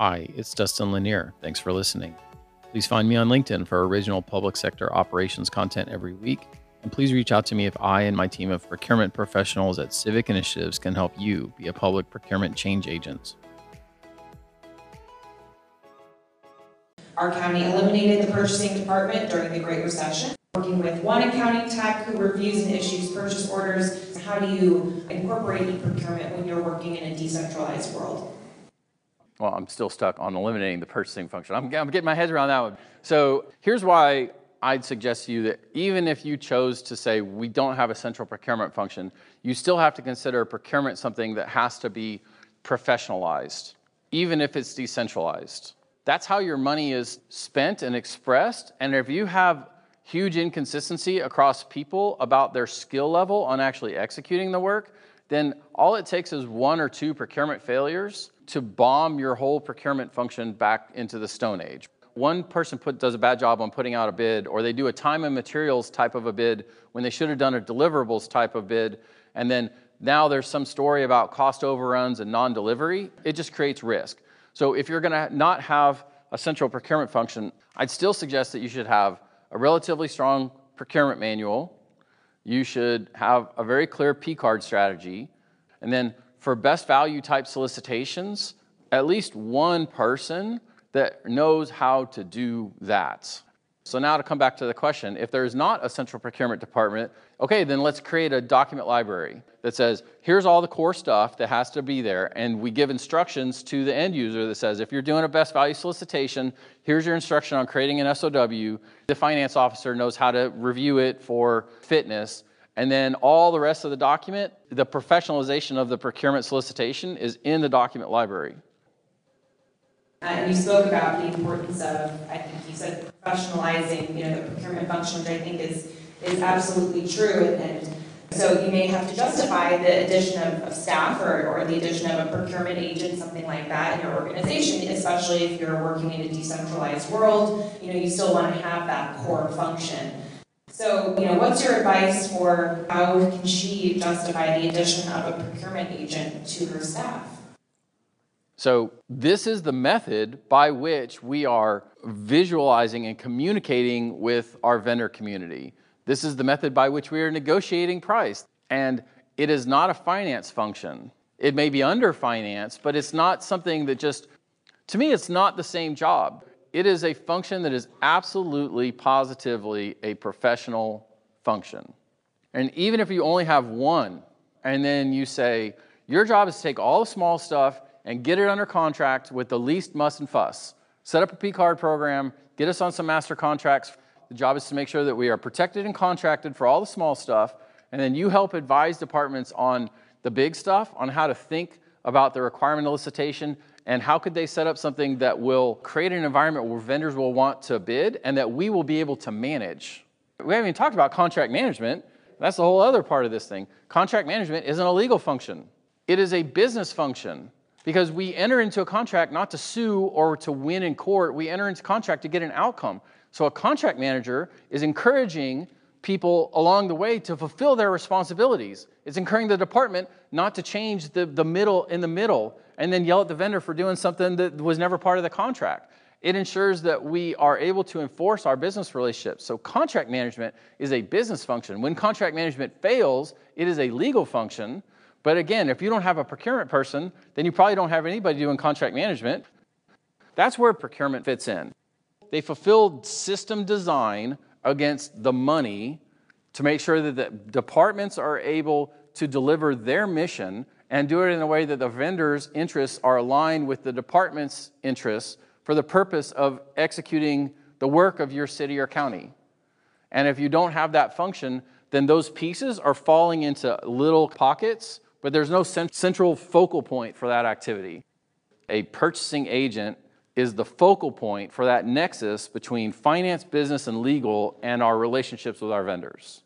Hi, it's Dustin Lanier. Thanks for listening. Please find me on LinkedIn for original public sector operations content every week. And please reach out to me if I and my team of procurement professionals at Civic Initiatives can help you be a public procurement change agent. Our county eliminated the purchasing department during the Great Recession. Working with one accounting tech who reviews and issues purchase orders, how do you incorporate e-procurement when you're working in a decentralized world? Well, I'm still stuck on eliminating the purchasing function. I'm, I'm getting my head around that one. So here's why I'd suggest to you that even if you chose to say we don't have a central procurement function, you still have to consider procurement something that has to be professionalized, even if it's decentralized. That's how your money is spent and expressed. And if you have huge inconsistency across people about their skill level on actually executing the work, then all it takes is one or two procurement failures to bomb your whole procurement function back into the Stone Age. One person put, does a bad job on putting out a bid, or they do a time and materials type of a bid when they should have done a deliverables type of bid, and then now there's some story about cost overruns and non delivery. It just creates risk. So if you're going to not have a central procurement function, I'd still suggest that you should have a relatively strong procurement manual. You should have a very clear P card strategy. And then for best value type solicitations, at least one person that knows how to do that. So now to come back to the question, if there's not a central procurement department, okay, then let's create a document library that says, here's all the core stuff that has to be there, and we give instructions to the end user that says, if you're doing a best value solicitation, here's your instruction on creating an SOW. The finance officer knows how to review it for fitness, and then all the rest of the document, the professionalization of the procurement solicitation is in the document library. Uh, and you spoke about the importance of, I think you said professionalizing, you know, the procurement function, which I think is is absolutely true. And, and so you may have to justify the addition of, of staff or, or the addition of a procurement agent, something like that in your organization, especially if you're working in a decentralized world. You know, you still want to have that core function. So, you know, what's your advice for how can she justify the addition of a procurement agent to her staff? So, this is the method by which we are visualizing and communicating with our vendor community. This is the method by which we are negotiating price. And it is not a finance function. It may be under finance, but it's not something that just, to me, it's not the same job. It is a function that is absolutely, positively a professional function. And even if you only have one, and then you say, your job is to take all the small stuff and get it under contract with the least muss and fuss. Set up a P card program, get us on some master contracts. The job is to make sure that we are protected and contracted for all the small stuff, and then you help advise departments on the big stuff, on how to think about the requirement elicitation, and how could they set up something that will create an environment where vendors will want to bid and that we will be able to manage. We haven't even talked about contract management. That's the whole other part of this thing. Contract management isn't a legal function, it is a business function. Because we enter into a contract not to sue or to win in court, we enter into a contract to get an outcome. So a contract manager is encouraging people along the way to fulfill their responsibilities. It's encouraging the department not to change the, the middle in the middle and then yell at the vendor for doing something that was never part of the contract. It ensures that we are able to enforce our business relationships. So, contract management is a business function. When contract management fails, it is a legal function but again, if you don't have a procurement person, then you probably don't have anybody doing contract management. That's where procurement fits in. They fulfilled system design against the money to make sure that the departments are able to deliver their mission and do it in a way that the vendor's interests are aligned with the department's interests for the purpose of executing the work of your city or county. And if you don't have that function, then those pieces are falling into little pockets but there's no central focal point for that activity. A purchasing agent is the focal point for that nexus between finance, business, and legal and our relationships with our vendors.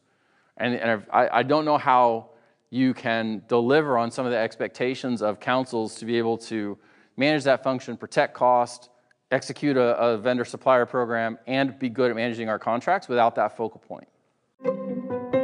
And, and I, I don't know how you can deliver on some of the expectations of councils to be able to manage that function, protect cost, execute a, a vendor supplier program, and be good at managing our contracts without that focal point.